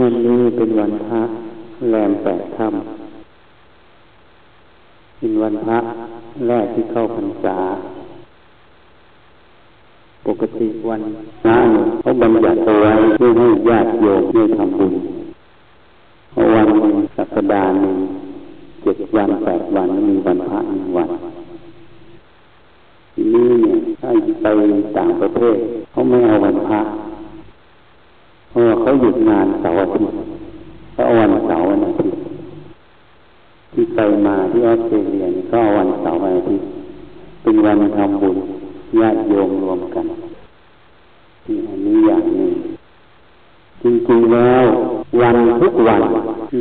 วันนี้เป็นวันพระแรมแปดค่ำเป็นวันพระแรกที่เข้าพรรษา ปกติวันพระเนี่ยเขาบัญญัติเอาไว้เพื่อให้ญาติโยมได้ทำบุญเพราะวันสัปดาห์หนึ่งเจ็ดวันแปดวันมีวันพระหนึ่งวันทีนี้เนี่ยถ้าไปต่างประเทศเขาไม่เอาวันพระ เพราะเขาหยุดงานเสาร์อาทิตย์เขาเอาวันเสาร์วันอาทิตย์ที่ไปมาที่ออสเตรเลียก็วันเสาร์วันอาทิตย์เป็นวันทำบุญญาติโยมรวมกันที่อันนี้อย่างนึ่งจริงๆแล้ววันทุกวัน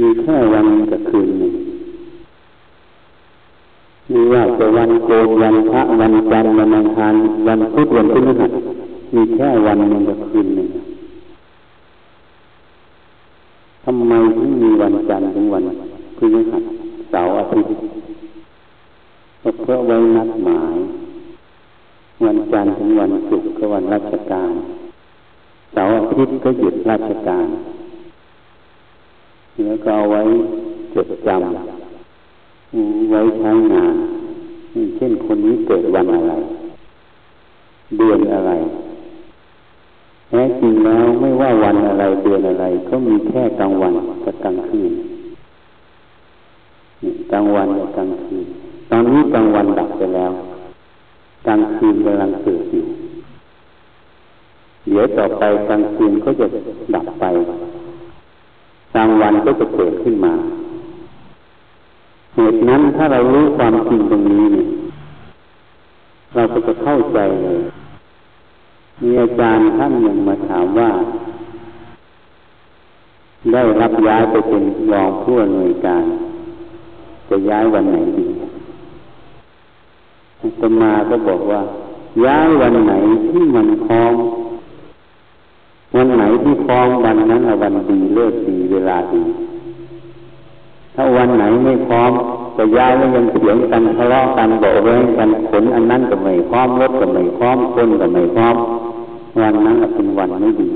มีแค่วันกับคืนหนึ่งมีว่าจะวันโกนวันพระวันจันทร์วันอังคารวันพุธวันพฤหัสมีแค่วันหนึ่งกับคืนหนึ่งทำไมถึงมี วันจันทร์ถึงวันพฤหัสเสาร์อาทิตย์ก็เพราะไว้นัดหมาย วันจันทร์ถึงวันศุกร์ก็วันราชการเสาร์อาทิตย์ก็หยุดราชการแล้วก็เอาไว้จดจำไว้ใช้งานเช่นคนนี้เกิดวันอะไร เดือนอะไรแท้จริงแล้วไม่ว่าวันอะไรเดือนอะไร ก็มีแค่กลางวันกับกลางคืน กลางวันกับกลางคืน ตอนนี้กลางวันดับไปแล้ว กลางคืนกำลังเกิดอยู่ เดี๋ยวต่อไปกลางคืนก็จะดับไป กลางวันก็จะเกิดขึ้นมา เหตุนั้นถ้าเรารู้ความจริงตรงนี้เนี่ยเราก็จะเข้าใจเลยมีอาจารย์ท่านหนึ่งมาถามว่า ได้รับย้ายไปเป็นรองผู้อำนวยการ จะย้ายวันไหนดีอามาก็บอกว่า ย้ายวันไหนที่มันพร้อม วันไหนที่พร้อมวันนั้นวันดีเลิกดีเวลาดี ถ้าวันไหนไม่พร้อมจะย้ายแล้วยังเถียงกันทะเลาะกันบอกแว้งกันขนอันนั้นก็ไม่พร้อมรถก็ไม่พร้อมคนก็ไม่พร้อม วันนั้นเป็นวันไม่ดี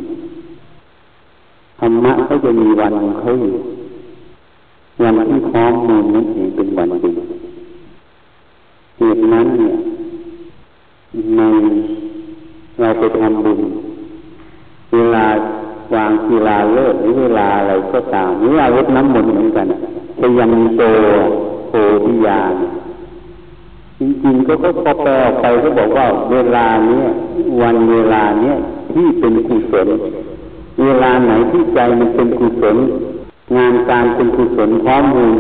ธรรมะเขาจะมีวันของเขาอยู่ วันที่พร้อมมูลนั้นเองเป็นวันดีเหตุนั้นเนี่ยในเราไปทำบุญเวลาวางกีฬาเลิกหรือเวลาอะไรก็ตามหรือว่ารดน้ำมนต์เหมือนกันพยัญโตโพธิญาณจริงๆก็ก็พอแปลไปก็บอกว่า เวลาเนี้ยวันเวลาเนี้ยที่เป็นกุศลเวลาไหนที่ใจมันเป็นกุศล งานการเป็นกุศลพร้อมมูล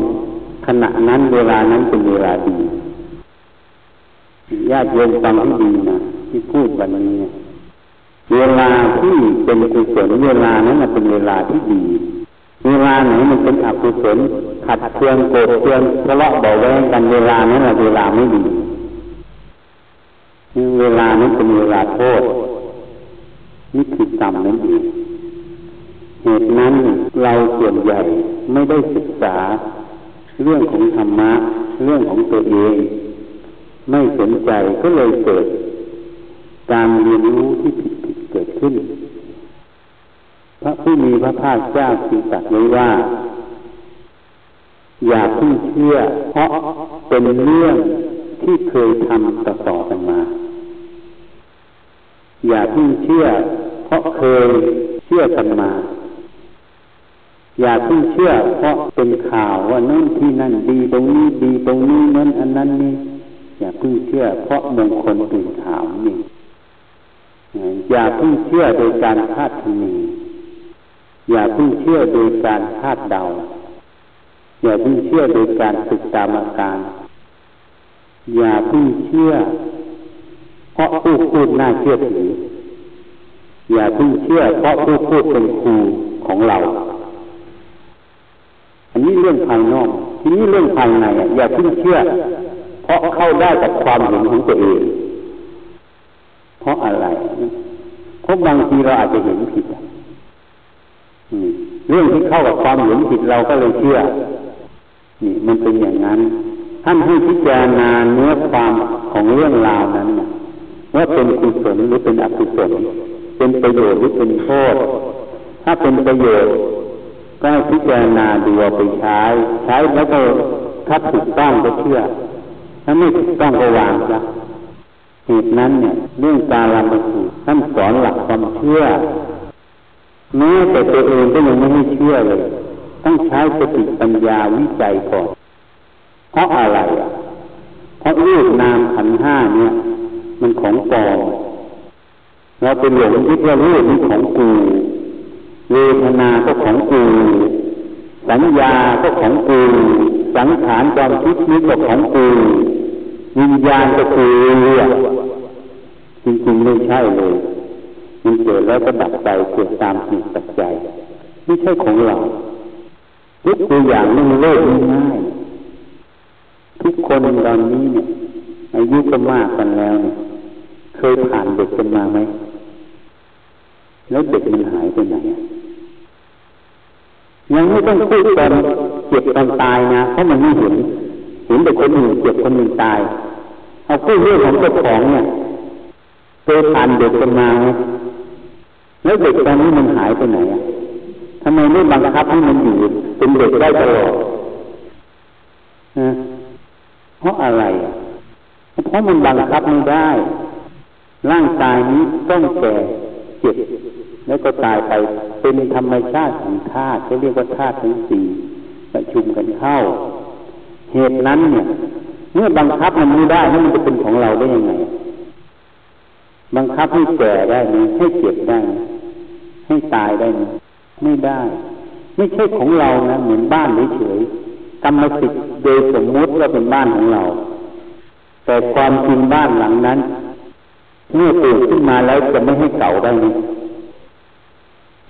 ขณะนั้นเวลานั้นเป็นเวลาดีญาติโยมฟังให้ดีนะที่พูดวันนี้ เวลาที่เป็นกุศลเวลานั้นเป็นเวลาที่ดี เวลาไหนมันเป็นอกุศลขัดเคืองโกรธเคืองทะเลาะเบาแวงกันเวลานั้นเวลาไม่ดีเวลานั้นเป็นเวลาโทษนี่คือกรรมนั่นเอง เหตุนั้นเราส่วนใหญ่ไม่ได้ศึกษาเรื่องของธรรมะ เรื่องของตัวเอง ไม่สนใจก็เลยเกิด การเรียนรู้ที่ผิดเกิดขึ้น พระผู้มีพระภาคเจ้าจึงตรัสไว้ว่า อย่าเพิ่งเชื่อ เพราะเป็นเรื่องที่เคยทำต่อๆกันมา อย่าเพิ่งเชื่อ เพราะเคยเชื่อกันมา อย่าเพิ่งเชื่อเพราะเป็นข่าวว่านั่นที่นั่นดีตรงนี้ดีตรงนี้นั้นอันนั้นนี่อย่าเพิ่งเชื่อ เพราะมงคลตื่นถามนี่อย่าเพิ่งเชื่อโดยการคาดคะเนอย่าเพิ่งเชื่อโดยการคาดเดา อย่าเพิ่งเชื่อโดยการศึกตามอาการอย่าเพิ่งเชื่อ เพราะผู้พูดน่าเชื่อถืออย่าเพิ่งเชื่อ เพราะผู้พูดเป็นครูของเรา เรื่องภายนอก ทีนี้เรื่องภายในอย่าเพิ่งเชื่อ เพราะเข้าได้กับความเห็นของตัวเอง เพราะอะไรเพราะบางทีเราอาจจะเห็นผิดเรื่องที่เข้ากับความเห็นผิดเราก็เลยเชื่อ นี่ มันเป็นอย่างนั้น ท่านให้พิจารณาเนื้อความของเรื่องราวนั้นว่าเป็นกุศลหรือเป็นอกุศลเป็นประโยชน์หรือเป็นโทษ ถ้าเป็นประโยชน์ ก็ให้พิจารณาดูไปใช้ ใช้แล้วก็ถ้าถูกต้องก็เชื่อ ถ้าไม่ถูกต้องก็วางซะเหตุนั้นเนี่ยเรื่องการลำสูตรท่านสอนหลักความเชื่อแม้แต่ตัวเองก็ยังไม่เชื่อเลย ต้องใช้สติปัญญาวิจัยก่อนเพราะอะไรอะเพราะรูปนามขันห้าเนี่ย มันของปลอมเราเป็นหลงคิดว่ารูปนี้ของกู เวทนาก็ของกู สัญญาก็ของกู สังขารความคิดนี้ก็ของกู วิญญาณก็คือจริงๆไม่ใช่เลยมันเกิดแล้วก็ดับไปเกิดตามจิตปัจจัยไม่ใช่ของเราทุกตัวอย่างนี่โลกง่ายทุกคนตอนนี้เนี่ยอายุก็มากกันแล้วเนี่ยเคยผ่านเด็กกันมาไหม แล้วเด็กมันหายไปไหนยังไม่ต้องพูดตอนเจ็บตอนตายนะเพราะมันไม่เห็นเห็นแต่คนอื่นเจ็บคนอื่นตายเอาพูดเรื่องของเจ้าของเนี่ยเคยผ่านเด็กกันมาไหมแล้วเด็กตอนนี้มันหายไปไหนทำไมไม่บังคับให้มันอยู่เป็นเด็กได้ตลอดเพราะอะไร เพราะมันบังคับไม่ได้ ร่างกายนี้ต้องแก่เจ็บ แล้วก็ตายไปเป็นธรรมชาติของธาตุเขาเรียกว่าธาตุทั้งสี่ประชุมกันเข้า เหตุนั้นเนี่ยเมื่อบังคับมันไม่ได้แล้วมันจะเป็นของเราได้ยังไง บังคับให้แก่ได้ไหมให้เจ็บได้ให้ตายได้ไหมไม่ได้ ไม่ใช่ของเรานะเหมือนบ้านเฉยๆกรรมสิทธิ์โดยสมมุติว่าเป็นบ้านของเรา แต่ความจริงบ้านหลังนั้น เมื่อตื่นขึ้นมาแล้วจะไม่ให้เก่าได้ไหม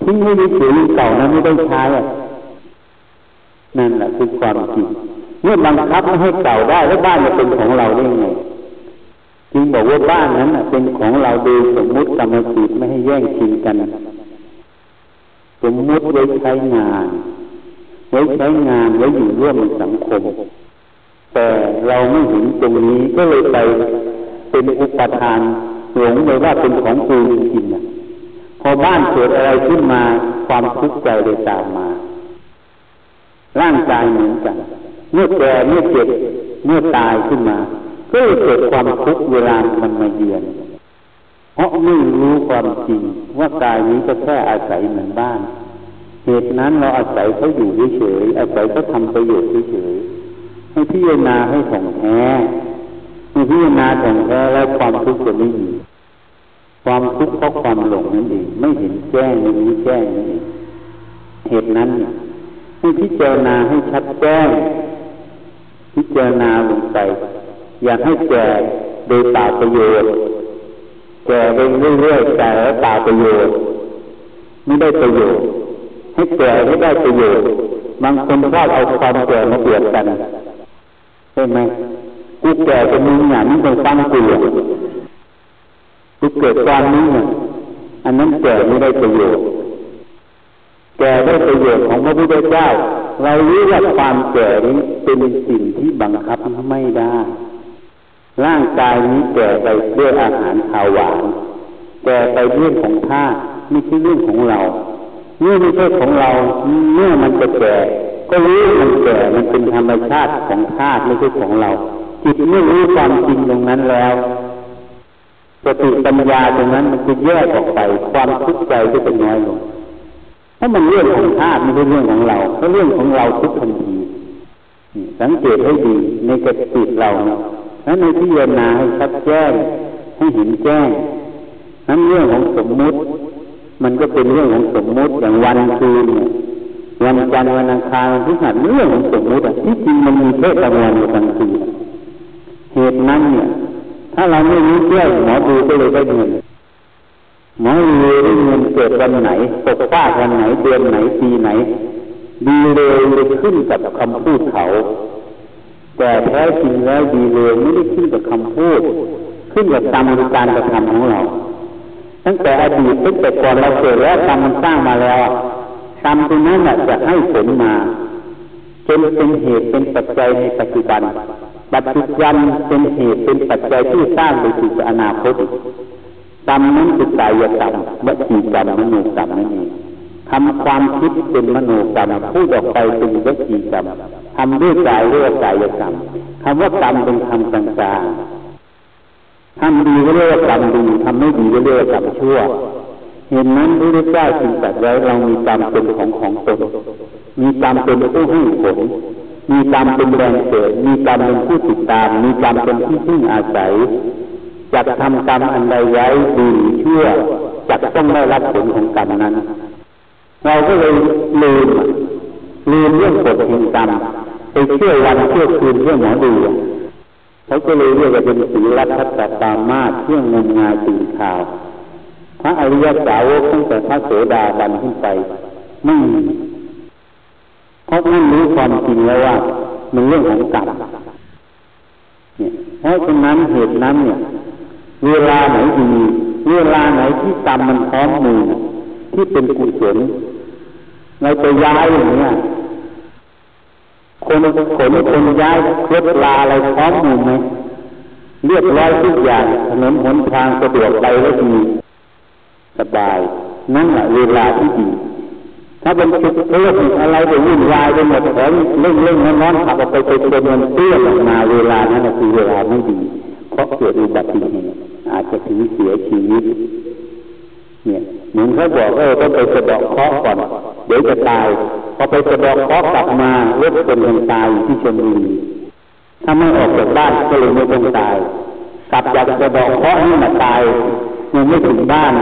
ทิ้งไม่ได้ถือเก่านั้นไม่ได้ใช้นั่นแหละคือความจริงเมื่อบังคับไม่ให้เก่าได้แล้วบ้านจะเป็นของเราได้ไงจึงบอกว่าบ้านนั้นเป็นของเราโดยสมมุติกรรมสิทธิ์ไม่ให้แย่งชิงกันสมมุติไว้ใช้งานไว้ใช้งานไว้อยู่ร่วมในสังคม แต่เราไม่เห็นตรงนี้ก็เลยไปเป็นอุปทานหลงเลยว่าเป็นของกูจริงๆ อบ้านเกิดอะไรขึ้นมาความทุกข์ใจเลยตามมา ร่างกายเหมือนกัน เมื่อแก่เมื่อเจ็บเมื่อตายขึ้นมาก็เลยเกิดความทุกข์เวลามันมาเยือน เพราะไม่รู้ความจริงว่ากายนี้ก็แค่อาศัยเหมือนบ้านเหตุนั้นเราอาศัยเขาอยู่เฉยอาศัยเขาทำประโยชน์เฉยให้พิจารณาให้ถ่องแท้ให้พิจารณาถ่องแท้แล้วความทุกข์จะไม่มี ความทุกข์เพราะความหลงนั่นเองไม่เห็นแจ้งไม่รู้แจ้งนั่นเองเหตุนั้นให้พิจารณาให้ชัดแจ้งพิจารณาลงไป อยากให้แก่โดยตาประโยชน์แก่เเรื่อยๆแต่แล้วตาประโยชน์ไม่ได้ประโยชน์ให้แก่ไม่ได้ประโยชน์บางคนชอบเอาความแก่มาเปรียบกันใช่ไหมกูแก่จะมีหยานี่เป็นตั้งกู กูเกิดความนี้อันนั้นแก่ไม่ได้ประโยชน์แก่ได้ประโยชน์ของพระพุทธเจ้า เรารู้ว่าความแก่นี้เป็นสิ่งที่บังคับไม่ได้ ร่างกายนี้แก่ไปด้วยอาหารขาวหวานแก่ไปเรื่องของธาตุไม่ใช่เรื่องของเราเมื่อไม่ใช่ของเราเมื่อมันจะแก่ก็รู้มันแก่มันเป็นธรรมชาติของธาตุไม่ใช่ของเรา จิตเมื่อรู้ความจริงตรงนั้นแล้ว สติปัญญาตรงนั้นมันจะแยกออกไป ความทุกข์ใจก็จะน้อยลงเพราะมันเรื่องของธาตุไม่ใช่เรื่องของเราเพราะเรื่องของเราทุกทันทีสังเกตให้ดีในกติกเรานั้นในที่เยนาให้ชัดแจ้งให้เห็นแจ้งนั้นเรื่องของสมมุติ มันก็เป็นเรื่องของสมมุติอย่างวันคืนวันจันทร์วันอังคารทุกหันเรื่องของสมมุติที่จริงมันมีแค่กลางวันกับกลางคืนเหตุนั้นเนี่ย ถ้าเราไม่รู้แจ้งหมอดูก็เลยได้เงินหมอดูได้เงินเกิดวันไหนตกฟ้าวันไหนเดือนไหนปีไหน ดีเลยขึ้นกับคำพูดเขา แต่แท้จริงแล้วดีเลยไม่ได้ขึ้นกับคำพูด ขึ้นกับกรรมการกระทำของเราตั้งแต่อดีตตั้งแต่ก่อนเราเกิดแล้วกรรมมันสร้างมาแล้วกรรมตรงนั้นจะให้ผลมาจนเป็นเหตุเป็นปัจจัยในปัจจุบัน ปัจจุบันเป็นเหตุเป็นปัจจัยที่สร้างไปสู่อนาคตกรรมนั้นคือกายกรรมวจีกรรมมโนกรรมนั่นเองทำความคิดเป็นมโนกรรมพูดออกไปเป็นวจีกรรมทำด้วยกายเรียกกายกรรมคำว่ากรรมเป็นคำกลางๆทำดีก็เรียกว่ากรรมดีทำไม่ดีก็เรียกว่ากรรมชั่วเห็นนั้นพระเจ้าจึงตรัสไว้เรามีกรรมเป็นของของตนมีกรรมเป็นผู้ให้ผล มีกรรมเป็นแรงเกิด มีกรรมเป็นผู้ติดตาม มีกรรมเป็นที่พึ่งอาศัยจักทำกรรมอันใดไว้ดีเชื่อจักต้องได้รับผลของกรรมนั้น เราก็เลยลืมลืมเรื่องกฎแห่งกรรมไปเชื่อวันเชื่อคืนเรื่องหมอดูเขาก็เลยเรียกว่าเป็นศีลทัตตามาเรื่องงมงายตื่นข่าว พระอริยสาวกตั้งแต่พระโสดาบันขึ้นไปไม่มี เพราะนั่นรู้ความจริงแล้วว่า มันเรื่องของกรรมเนี่ยเพราะฉะนั้นเหตุนั้นเนี่ย เวลาไหนดีเวลาไหนที่กรรมมันพร้อมมือที่เป็นกุศลเราจะย้ายอย่างเนี้ยคนขนคนย้ายรถลาอะไรพร้อมมือไหมเรียบร้อยทุกอย่างถนนหนทางสะดวกไปแล้วดีสบายนั่นแหละเวลาที่ดี ถ้าเป็นจุดเรื่องอะไรไปวุ่นวายไปหมดแถมเร่งเร่งน้อนขับออกไปไปจนมันเตี้ยออกมาเวลานั้นคือเวลาไม่ดีเพราะเกิดอุบัติเหตุอาจจะถึงเสียชีวิต เนี่ยเหมือนเขาบอกว่าต้องไปสะดอกเคราะห์ก่อนเดี๋ยวจะตายพอไปสะดอกเคราะห์กลับมารถคนยังตายที่ชนบุรีถ้าไม่ออกจากบ้านก็เลยไม่ต้องตายกลับจากสะดอกเคราะห์นี่มาตายยังไม่ถึงบ้าน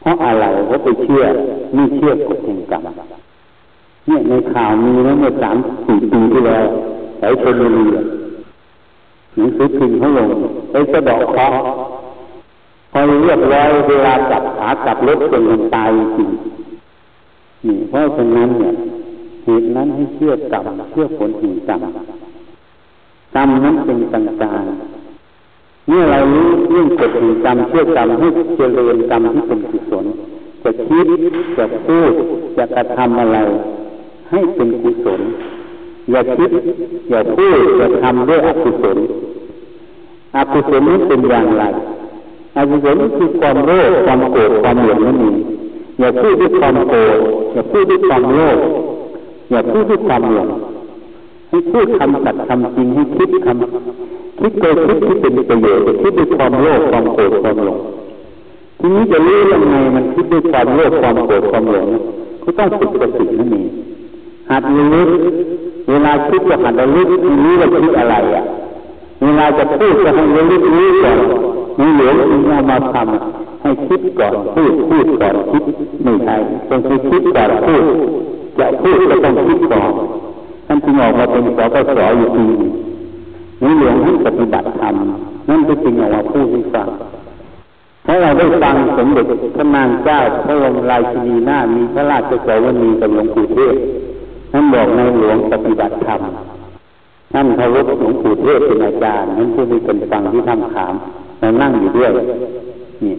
เพราะอะไรเพราไปเชื่อไม่เชื่อกฎแห่งกรรมเนี่ยในข่าวมีแล้วเมื่อสามสี่ปีที่แล้วสายชนบุรีหนังสือพิมพ์เขาลงไปสะดอกเคราะห์พอเรียบร้อยเวลากลับขากลับรถเป็นคนตายจริงนี่เพราะฉะนั้นเนี่ยเหตุนั้นให้เชื่อกรรมเชื่อผลแห่งกรรมกรรมนั้นเป็นต่างๆ เมื่อเรารู้เรื่องกฎแห่งกรรมเชื่อกรรมให้เจริญกรรมที่เป็นกุศลจะคิดจะพูดจะกระทำอะไร ให้เป็นกุศลอย่าคิดอย่าพูดอย่าทำด้วยอกุศลอกุศลนี้เป็นอย่างไรอกุศลคือความโลภความโกรธความหลงนั่นเองอย่าพูดด้วยความโกรธอย่าพูดด้วยความโลภอย่าพูดด้วยความหลง ให้พูดคำสัตย์คำจริงให้คิดคำคิดโดยคิดที่เป็นประโยชน์คิดด้วยความโลภความโกรธความหลงทีนี้จะรู้ยังไงมันคิดด้วยความโลภความโกรธความหลงก็ต้องฝึกสตินั่นเองหัดรู้เวลาคิดก็หัดรู้รู้ว่าคิดอะไรอะ เวลาจะพูดก็ให้รู้รู้ก่อนมีเหลือที่เอามาทำให้คิดก่อนพูดพูดก่อนคิดไม่ใช่ต้องคิดก่อนพูดจะพูดก็ต้องคิดก่อน ท่านจึงออกมาเป็นสปสอยู่ทีนี้หลวงให้ปฏิบัติธรรมนั่นเป็นสิ่งออกมาพูดให้ฟังถ้าเราได้ฟังสมเด็จพระนางเจ้าพระองค์ราชินีหน้ามีพระราชกรณีกับหลวงปู่เทศท่านบอกในหลวงปฏิบัติธรรมท่านเคารพหลวงปู่เทศเป็นอาจารย์นั้นผู้ที่เป็นฟังที่ทำขามเรานั่งอยู่ด้วยนี่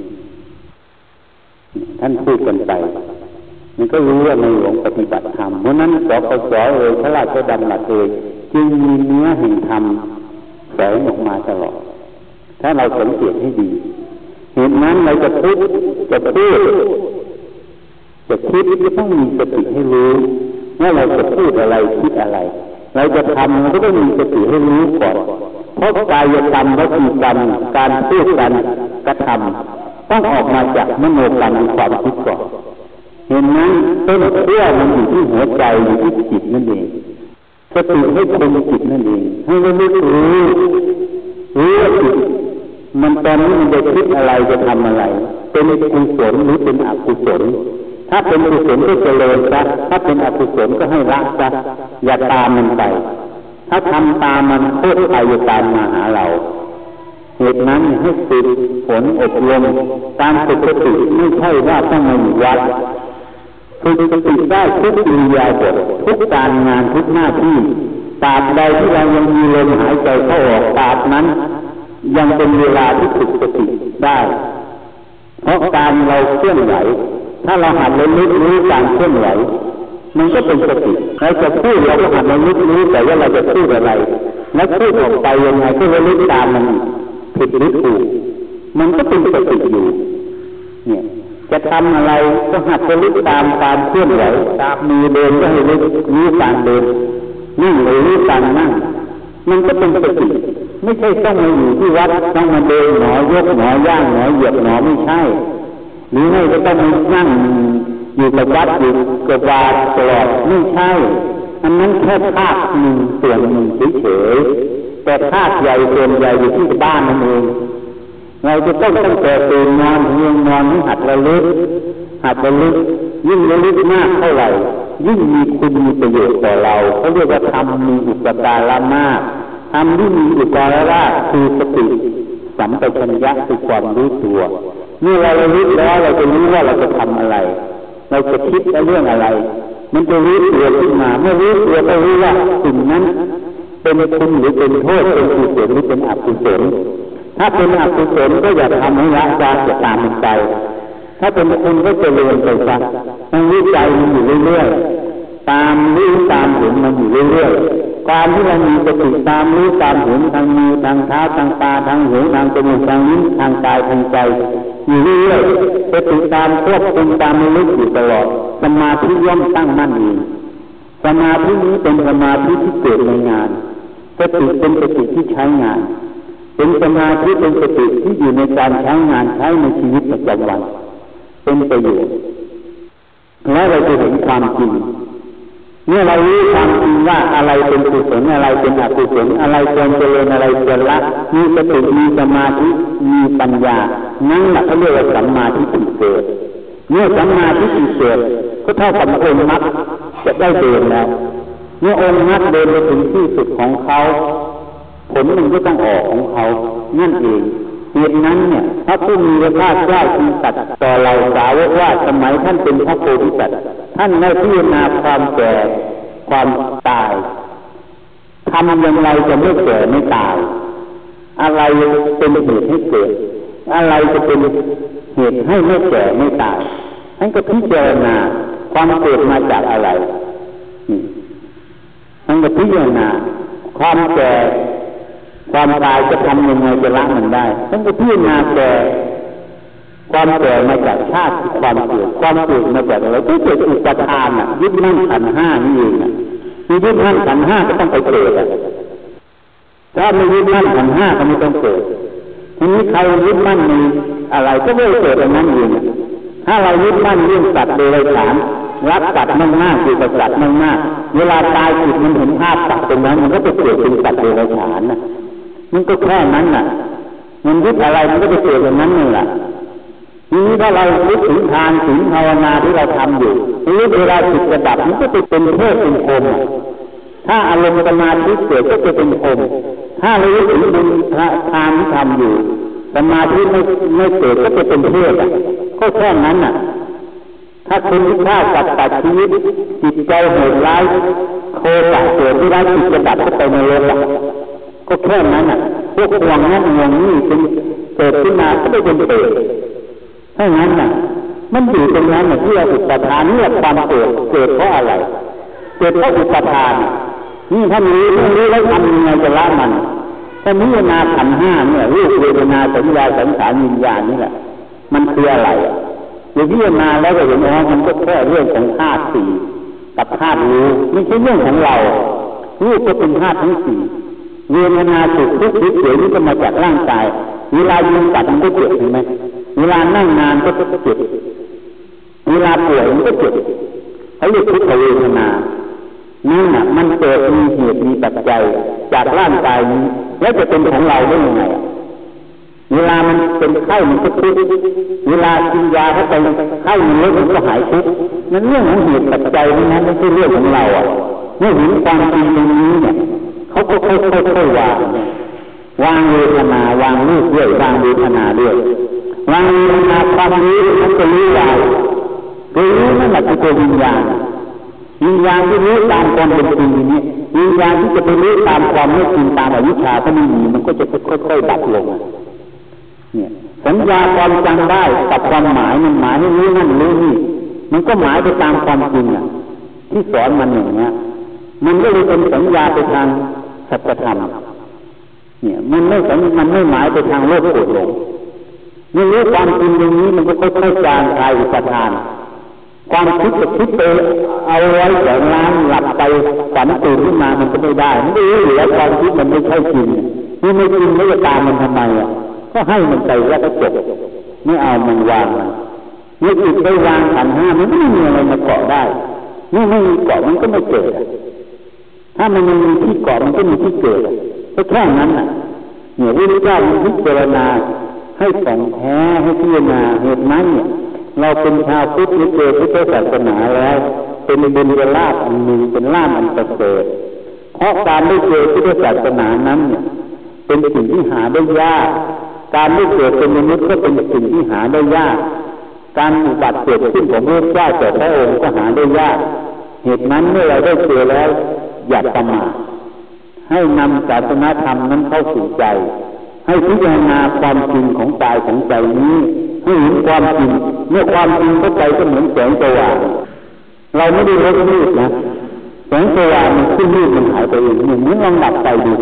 ท่านพูดกันไป มันก็รู้ว่าในหลวงปฏิบัติธรรมเพราะนั้นสปสเอ่ยพระราชดำรัสเอ่ยจึงมีเนื้อแห่งธรรมแสงออกมาตลอด ถ้าเราสังเกตให้ดีเหตุนั้นเราจะพูดจะพูดจะคิดก็ต้องมีสติให้รู้ว่าเราจะพูดอะไรคิดอะไร เราจะทำก็ต้องมีสติให้รู้ก่อนเพราะกายกรรมวจีกรรมการพูดการกระทำต้องออกมาจากมโนกรรมความคิดก่อน เห็นนั้นต้นเรื่องมันอยู่ที่หัวใจอยู่ที่จิตนั่นเองสติให้คงจิตนั่นเองให้เรารู้รู้รู้จิตมันตอนนี้มันจะคิดอะไรจะทำอะไร เป็นกุศลหรือเป็นอกุศลถ้าเป็นกุศลก็เจริญซะถ้าเป็นอกุศลก็ให้ละซะอย่าตามมันไป ถ้าทำตามมันโคตรไปจะตามมาหาเราเหตุนั้นให้ฝึกฝนอบรมตามปกติไม่ใช่ว่าต้องมาอยู่วัด ฝึกสติได้ทุกอิริยาบถทุกการงานทุกหน้าที่ตราบใดที่เรายังมีลมหายใจเข้าออกตราบนั้น ยังเป็นเวลาที่ฝึกสติได้ เพราะการเราเคลื่อนไหว ถ้าเราหัดเรู้รู้การเคลื่อนไหว มันก็เป็นสติเราจะพูดเราก็หัดเรู้รู้แต่ว่าเราจะพูดอะไร แล้วพูดออกไปยังไงก็ระลึกตามมันผิดหรือถูกมันก็เป็นสติอยู่ เนี่ย จะทำอะไรก็หัดจะลึกตามการเคลื่อนไหวตามมือเดินก็ให้ลึกรู้การเดินนั่งหรือรู้การนั่ง มันก็เป็นสติไม่ใช่ต้องมาอยู่ที่วัดต้องมาเดินหนอยกหนอย่างหนอเหยียบหนอไม่ใช่ หรือไม่ก็ต้องมานั่งอยู่กับวัดอยู่กับวาตลอดไม่ใช่อันนั้นแค่ภาคหนึ่งส่วนหนึ่งเฉยๆแต่ภาคใหญ่ส่วนใหญ่อยู่ที่บ้านนั่นเอง เราจะต้องตั้งแต่ตื่นนอนเพียงนอนให้หัดระลึกหัดระลึกยิ่งระลึกมากเท่าไหร่ ยิ่งมีคุณมีประโยชน์ต่อเราเขาเรียกว่าทำมีอุปการะมากทำที่มีอุปการะคือสติสัมปชัญญะคือความรู้ตัวเมื่อเราระลึกแล้วเราจะรู้ว่าเราจะทำอะไร เราจะคิดเรื่องอะไร มันจะรู้ตัวขึ้นมาเมื่อรู้ตัวก็รู้ว่าสิ่งนั้น เป็นคุณหรือเป็นโทษเป็นกุศลหรือเป็นอกุศล ถ้าเป็นอกุศลก็อย่าทำให้ละวางจะตามมันไป ถ้าเป็นคุณก็จะเรียนไปซะต้องวิจัยมันอยู่เรื่อยๆ ตามรู้ตามเห็นมันอยู่เรื่อยๆ การที่เรามีสติตามรู้ตามเห็นทางมือทางเท้าทางตาทางหูทางจมูกทางนิ้วทางกายทางใจอยู่เรื่อยๆสติตามควบคุมตามรู้อยู่ตลอดสมาธิย่อมตั้งมั่นเองสมาธินี้เป็นสมาธิที่เกิดในงานสติเป็นสติที่ใช้งาน เป็นสมาธิเป็นสติที่อยู่ในการใช้งานใช้ในชีวิตประจำวันเป็นประโยชน์แล้วเราจะเห็นความจริงเมื่อเรารู้ความจริงว่าอะไรเป็นกุศลอะไรเป็นอกุศลอะไรควรเจริญอะไรควรละมีสติมีสมาธิมีปัญญานั่นแหละเขาเรียกว่าสัมมาทิฏฐิเกิดเมื่อสัมมาทิฏฐิเกิดก็เท่ากับองค์มรรคจะได้เดินแล้ว เมื่อองค์มรรคเดินไปถึงที่สุดของเขา ผลมันก็ต้องออกของเขานั่นเองเหตุนั้นเนี่ยพระผู้มีพระภาคเจ้าจึงตัดต่อเราสาวกว่าสมัยท่านเป็นพระโพธิสัตว์ท่านได้พิจารณาความแก่ความตายทำอย่างไรจะไม่แก่ไม่ตาย อะไรเป็นเหตุให้เกิด อะไรจะเป็นเหตุให้ไม่แก่ไม่ตายท่านก็พิจารณาความเกิดมาจากอะไรท่านก็พิจารณาความแก่ ความตายจะทำยังไงจะละมันได้ต้องไปพิจารณาแก่ความแก่มาจากชาติความเกิดความเกิดมาจากอะไรก็เกิดอุปทานอะยึดมั่นขันห้านี่เองอะมียึดมั่นขันห้าก็ต้องไปเกิดอะถ้าไม่ยึดมั่นขันห้าก็ไม่ต้องเกิดทีนี้ใครยึดมั่นในอะไรก็ไม่เกิดอันนั้นเองถ้าเรายึดมั่นเรื่องสัตว์โดยฐานรักสัตว์มากมากอยู่กับสัตว์มากมากเวลาตายจิตมันเห็นภาพสัตว์ตรงนั้นมันก็จะเกิดเป็นสัตว์โดยฐานนะ มันก็แค่นั้นน่ะ มันยึดอะไรมันก็จะเกิดแบบนั้นนี่แหละทีนี้ถ้าเราลึกถึงทานถึงภาวนาที่เราทำอยู่หรือเวลาจิตระดับมันก็จะเป็นเทพเป็นคมถ้าอารมณ์สมาธิเกิดก็จะเป็นคมถ้าเราลึกถึงบุญทานที่ทำอยู่สมาธิไม่ไม่เกิดก็จะเป็นเทพก็แค่นั้นน่ะ ถ้าคุณฆ่าสัตว์ตัดชีวิตจิตใจโหดร้ายโคตรเกิดที่ร้ายจิตระดับก็ไปในโลก ก็แค่นั้นอะ พวกห่วงนั้นห่วงนี้เป็นเกิดขึ้นมาก็ไม่เป็นเปรตถ้างั้นน่ะ มันอยู่ตรงนั้นน่ะที่เราอุปทานเนี่ยความเกิดเกิดเพราะอะไร เกิดเพราะอุปทานนี่ท่านรู้ท่านรู้แล้วทำยังไงจะละมันถ้านิยนาขันห้าเนี่ยรูปเวทนาสัญญาสังขารวิญญาณนี่แหละมันคืออะไรอย่างพิจารณาแล้วก็เห็นว่ามันก็แค่เรื่องของธาตุสี่กับธาตุรู้ไม่ใช่เรื่องของเรารูปก็เป็นธาตุทั้งสี่ เวทนาสุขทุกข์เฉยนี่ก็มาจากร่างกาย เวลายืนตัดมันก็เจ็บเห็นไหมเวลานั่งนานก็เจ็บเวลาป่วยมันก็เจ็บเขาเรียกทุกขเวทนานี่น่ะมันเกิดมีเหตุมีปัจจัยจากร่างกายนี้แล้วจะเป็นของเราได้ยังไงเวลามันเป็นไข้มันก็ทุกข์เวลากินยาเข้าไปไข้มันลดมันก็หายทุกข์มันเรื่องของเหตุปัจจัยนี่นะไม่ใช่เรื่องของเราอะเมื่อเห็นความจริงตรงนี้เนี่ย ค่อยๆวางวางเวทนาวางรูปด้วยวางเวทนาด้วยวางเวทนาความรู้มันก็รู้วางรู้นั่นแหละคือตัววิญญาณวิญญาณที่รู้ตามความเป็นจริงนี้วิญญาณที่จะไปรู้ตามความไม่จริงตามอวิชชาก็ไม่มีมันก็จะค่อยๆดับลงเนี่ยสัญญาความจำได้กับความหมายมันหมายให้รู้นั่นรู้นี่มันก็หมายไปตามความจริงอะที่สอนมันอย่างเงี้ยมันก็เลยเป็นสัญญาไปทาง สัจธรรมเนี่ย มันไม่สัญมันไม่หมายไปทางโลภโกรธหลงเมื่อรู้ความจริงอย่างนี้มันก็ค่อยๆจางคลายอุปทาน ความคิดจะคิดไปเอาไว้แต่น้ำหลับไปฝันตื่นขึ้นมามันก็ไม่ได้มันไม่รู้อยู่แล้วความคิดมันไม่ใช่จริงนี่ไม่จริงไม่จะตามมันทำไมอะก็ให้มันไปแล้วก็จบไม่เอามันวางมันเมื่อจิตไปวางขันห้ามันไม่มีอะไรมาเกาะได้เมื่ไม่มีเกาะมันก็ไม่เกิด ถ้ามันมีที่เกาะมันก็มีที่เกิดก็แค่นั้นอะเนี่ยพระเจ้าพิจารณาให้สองแท้ให้พิจารณาเหตุนั้นเนี่ยเราเป็นชาวพุทธนิเจพุทธศาสนาแล้ว เป็นบุญลาภอันหนึ่งเป็นลาภอันประเสริฐเพราะการได้เจอพุทธศาสนานั้นเนี่ยเป็นสิ่งที่หาได้ยาก การได้เกิดเป็นมนุษย์ก็เป็นสิ่งที่หาได้ยาก การอุบัติเกิดขึ้นของพระเจ้าแต่พระองค์ก็หาได้ยาก เหตุนั้นเมื่อเราได้เจอแล้ว อย่าประมาทให้นำศาสนาธรรมนั้นเข้าสู่ใจ ให้พิจารณาความจริงของกายของใจนี้ให้เห็นความจริงเมื่อความจริงเข้าใจก็เหมือนแสงสว่างเราไม่ได้ลดมืดนะแสงสว่างมันขึ้นมืดมันหายไปเองเหมือนลองดับไฟดู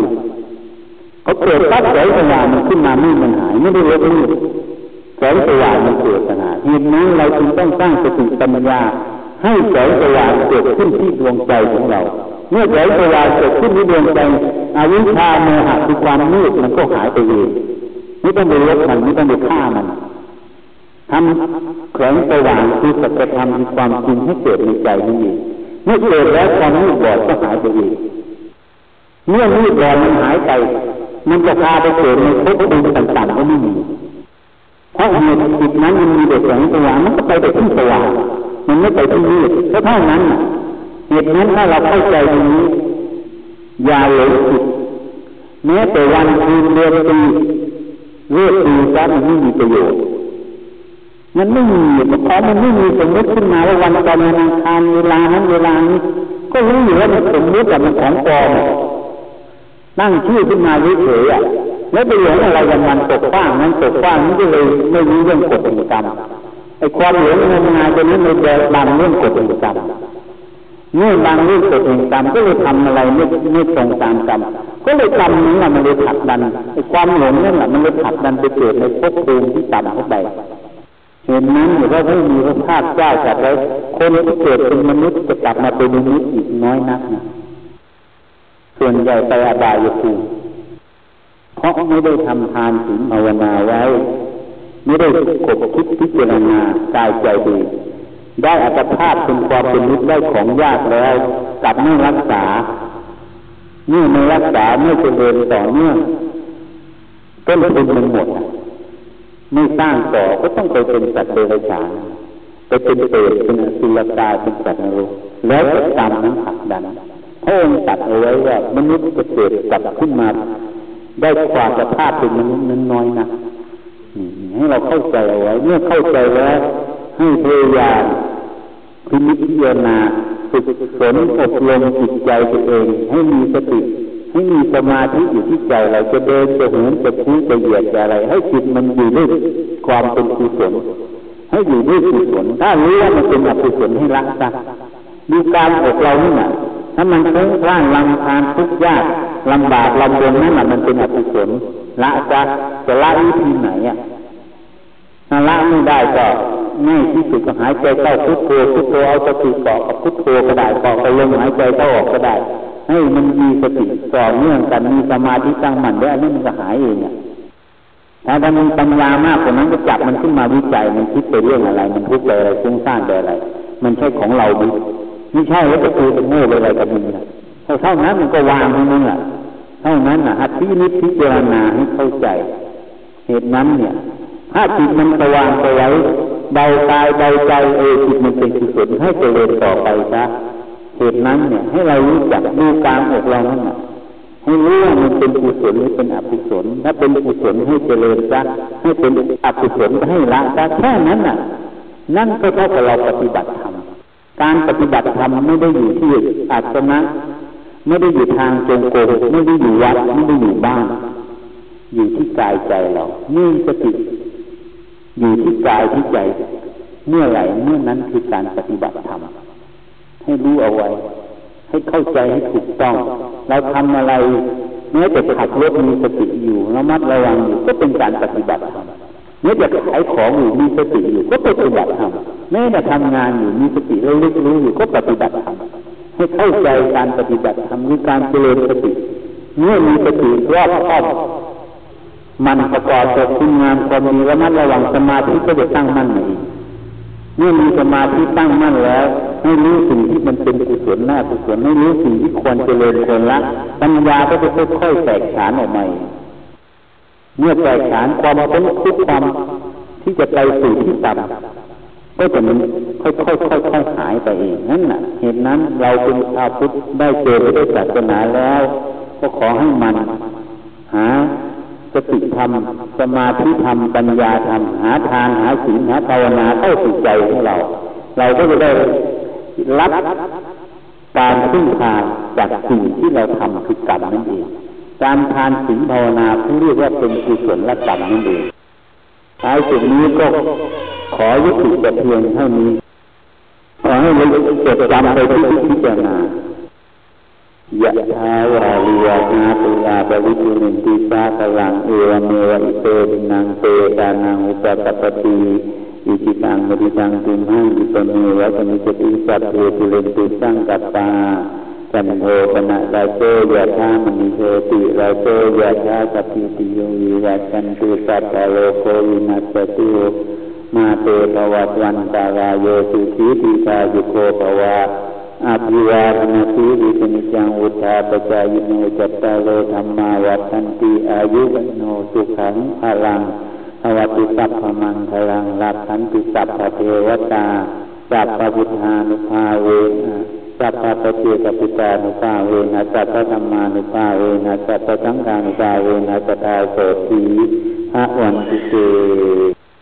เขาเกิดปั๊บแสงสว่างมันขึ้นมามืดมันหายไม่ได้ลดมืดแสงสว่างมันเกิดขนาดเหตุนั้นเราจึงต้องสร้างสติปัญญาให้แสงสว่างเกิดขึ้นที่ดวงใจของเรา เมื่อแสงสว่างเกิดขึ้นที่ดวงใจอวิชชาโมหะคือความมืดมันก็หายไปเองไม่ต้องไปลดมันไม่ต้องไปฆ่ามันทำแสงสว่างคือสัจธรรมคือความจริงให้เกิดในใจนั่เองเมื่อเกิดแล้วความมืดบอดก็หายไปเองเมื่อมืดบอดมันหายไป มันจะพาไปเกิดในภพภูมิต่างๆก็ไม่มีเพราะเหตุจิตนั้นมันมีแต่แสงสว่างมันก็ไปแต่ที่สว่างมันไม่ไปที่มืดก็เท่านั้น เหตุนั้นถ้าเราเข้าใจตรงนี้ อย่าหลงผิดแม้แต่วันคืนเดือนปีเลือกปีซะมันไม่มีประโยชน์มันไม่มีเพราะมันไม่มีสมมติขึ้นมาว่าวันจันทร์วันอังคารเวลานั้นเวลานี้ก็รู้อยู่ว่ามันสมมติแต่มันของปลอมตั้งชื่อขึ้นมาเฉยๆอะแล้วไปหลงอะไรกันมันตกฟ้างนั้นตกฟ้างนี้ก็เลยไม่รู้เรื่องกฎแห่งกรรมไอ้ความหลงงมงายตัวนี้มันเดินบังเรื่องกฎแห่งกรรม เมื่อบางเรื่องเกิดแห่งกรรมก็เลยทำอะไรไม่ไม่ตรงตามกรรมก็เลยกรรมนี้แหละมันเลยผลักดันไอ้ความหลงนั่นแหละมันเลยผลักดันไปเกิดในภพภูมิที่ต่ำเข้าไปเห็นนั้นหรือว่าไม่มีพระภาคเจ้าจัดไว้คนที่เกิดเป็นมนุษย์จะกลับมาเป็นมนุษย์อีกน้อยนักนะส่วนใหญ่ไปอาบายภูมิเพราะไม่ได้ทำทานถึงภาวนาไว้ ไม่ได้กบคิดพิจารณากายใจดี ได้อัตภาพเป็นความเป็นมิตรได้ของยากแล้วกลับไม่รักษาเมื่อไม่รักษาไม่เจริญต่อเนื่องต้นทุนมันหมด ไม่สร้างต่อก็ต้องไปเป็นสัตว์เดรัจฉานไปเป็นเปรตเป็นสุลกาเป็นสัตว์นรกแล้วก็ตามนั้นผักดันพระองค์ตัดเอาไว้ว่ามนุษย์จะเกิดกลับขึ้นมา ได้ความสภาพเป็นมนุษย์นั้นน้อยนะให้เราเข้าใจเอาไว้ เมื่อเข้าใจแล้ว ให้พยายามพินิจพิจารณาฝึกฝนอบรมจิตใจตัวเอง ให้มีสติให้มีสมาธิอยู่ที่ใจเราจะเดินจะเหินจะพูดจะเหยียดจะอะไร ให้จิตมันอยู่ด้วยความเป็นกุศลให้อยู่ด้วยกุศลถ้ารู้ว่ามันเป็นอกุศลให้ละซะดูการอกเรานี่แหละถ้ามันเพิ่งร่างลำพานทุกข์ยากลำบากลำบนนั่นแหละมันเป็นอกุศลละซะจะละวิธีไหนอะละไม่ได้ก็ ง่ายที่สุดก็หายใจเข้าพุทโธพุทโธเอาสติเกาะกับพุทโธก็ได้เกาะกับลมหายใจเข้าออกก็ได้ ให้มันมีสติต่อเนื่องกันมีสมาธิตั้งมั่นได้นี่มันก็หายเองอะถ้าถ้ามันปัญญามากกว่านั้นก็จับมันขึ้นมาวิจัยมันคิดไปเรื่องอะไร มันทุกข์อะไรฟุ้งซ่านไปอะไร มันใช่ของเราดิไม่ใช่แล้วจะคือเป็นโง่อะไรกับมันเท่านั้นมันก็วางเท่านั้นแหละเท่านั้นอะอัตตินิพพิจารณาให้เข้าใจ เหตุนั้นเนี่ย ถ้าจิตมันสว่างสว เบากายเบาใจเอจิตมันเป็นกุศลให้เจริญต่อไปซะเหตุนั้นเนี่ย ให้เรารู้จักดูกลางอกเรานั่นให้รู้ว่ามันเป็นกุศลหรือเป็นอกุศลถ้าเป็นกุศลให้เจริญซะให้เป็นอกุศลให้ละซะแค่นั้นน่ะ นั่นก็เท่ากับเราปฏิบัติธรรมการปฏิบัติธรรมไม่ได้อยู่ที่อาสนะไม่ได้อยู่ทางจงกรมไม่ได้อยู่วัดไม่ได้อยู่บ้าน อยู่ที่กายใจเรามีสติ อยู่ที่กายที่ใจ เมื่อไหร่เมื่อนั้นคือการปฏิบัติธรรมให้รู้เอาไว้ ให้เข้าใจให้ถูกต้อง เราทำอะไรแม้แต่ขับรถมีสติอยู่ระมัดระวังอยู่ก็เป็นการปฏิบัติธรรมเมื่อจะขายของอยู่มีสติอยู่ก็ปฏิบัติธรรมแม้จะทำงานอยู่มีสติแล้วลึกรู้อยู่ก็ปฏิบัติธรรมให้เข้าใจการปฏิบัติธรรมคือการเจริญสติเมื่อมีสติรอบครอบ มันประกอบกับคุณงามความมีระมัดระวังสมาธิก็จะตั้งมั่นเองเมื่อมีสมาธิตั้งมั่นแล้วให้รู้สิ่งที่มันเป็นกุศลหน้ากุศลให้รู้สิ่งที่ควรเจริญควรละปัญญาก็จะค่อยๆแตกฉานออกมาเมื่อแตกฉานความพ้นทุกข์ความที่จะไปสู่ที่ต่ำก็จะมันค่อยๆค่อยๆหายไปเองนั่นน่ะ เหตุนั้นเราเป็นชาวพุทธได้เจอได้ศาสนาแล้ว ก็ขอให้มันหา สติธรรม สมาธิธรรม ปัญญาธรรม หาทานหาศีลหาภาวนาเข้าสู่ใจของเรา เราก็จะได้รับการพึ่งพาจากสิ่งที่เราทำคือกรรมนั่นเอง การทานศีลภาวนาที่เรียกว่าเป็นกุศลกรรมนั่นเองท้ายสุดนี้ก็ขอยุติแต่เพียงเท่านี้ขอให้เราจดจำไปที่พิจารณา ยะถาวาริวะหา ปูรา ปะริปูเรนติสาคะรังเอวะเมวะ อิโต ทินนังเปตานังอุปะกัปปะติอิจฉิตัง ปัตถิตังตุมหัง ขิปปะเมวะ สะมิชฌะตุ สัพเพ ปูเรนตุสังกัปปาจันโทปัณณะระโส ยะถา มะณิโชติระโส ยะถาสัพพีติโยวิวัชชันตุสัพพะโรโควินัสสะตุมาเต ภะวัตวันตะราโยสุขี ทีฆายุโก ภะวะ อะภิวาทะนะสีลิสสะ นิจจัง วุฑฒาปะจายิโนจัตตาโร ธัมมาวัฑฒันติอายุวัณโณ สุขัง พะลัง ภะวะตุ สัพพะมังคะลังรักขันตุ สัพพะเทวะตาสัพพะพุทธานุภาเวนะสัพพะปเจกปิตานุภาเวนะสัพพธรรมานุภาเวนะสัพพสังฆานุภาเวนะสัทธาโสตีพระวันติเก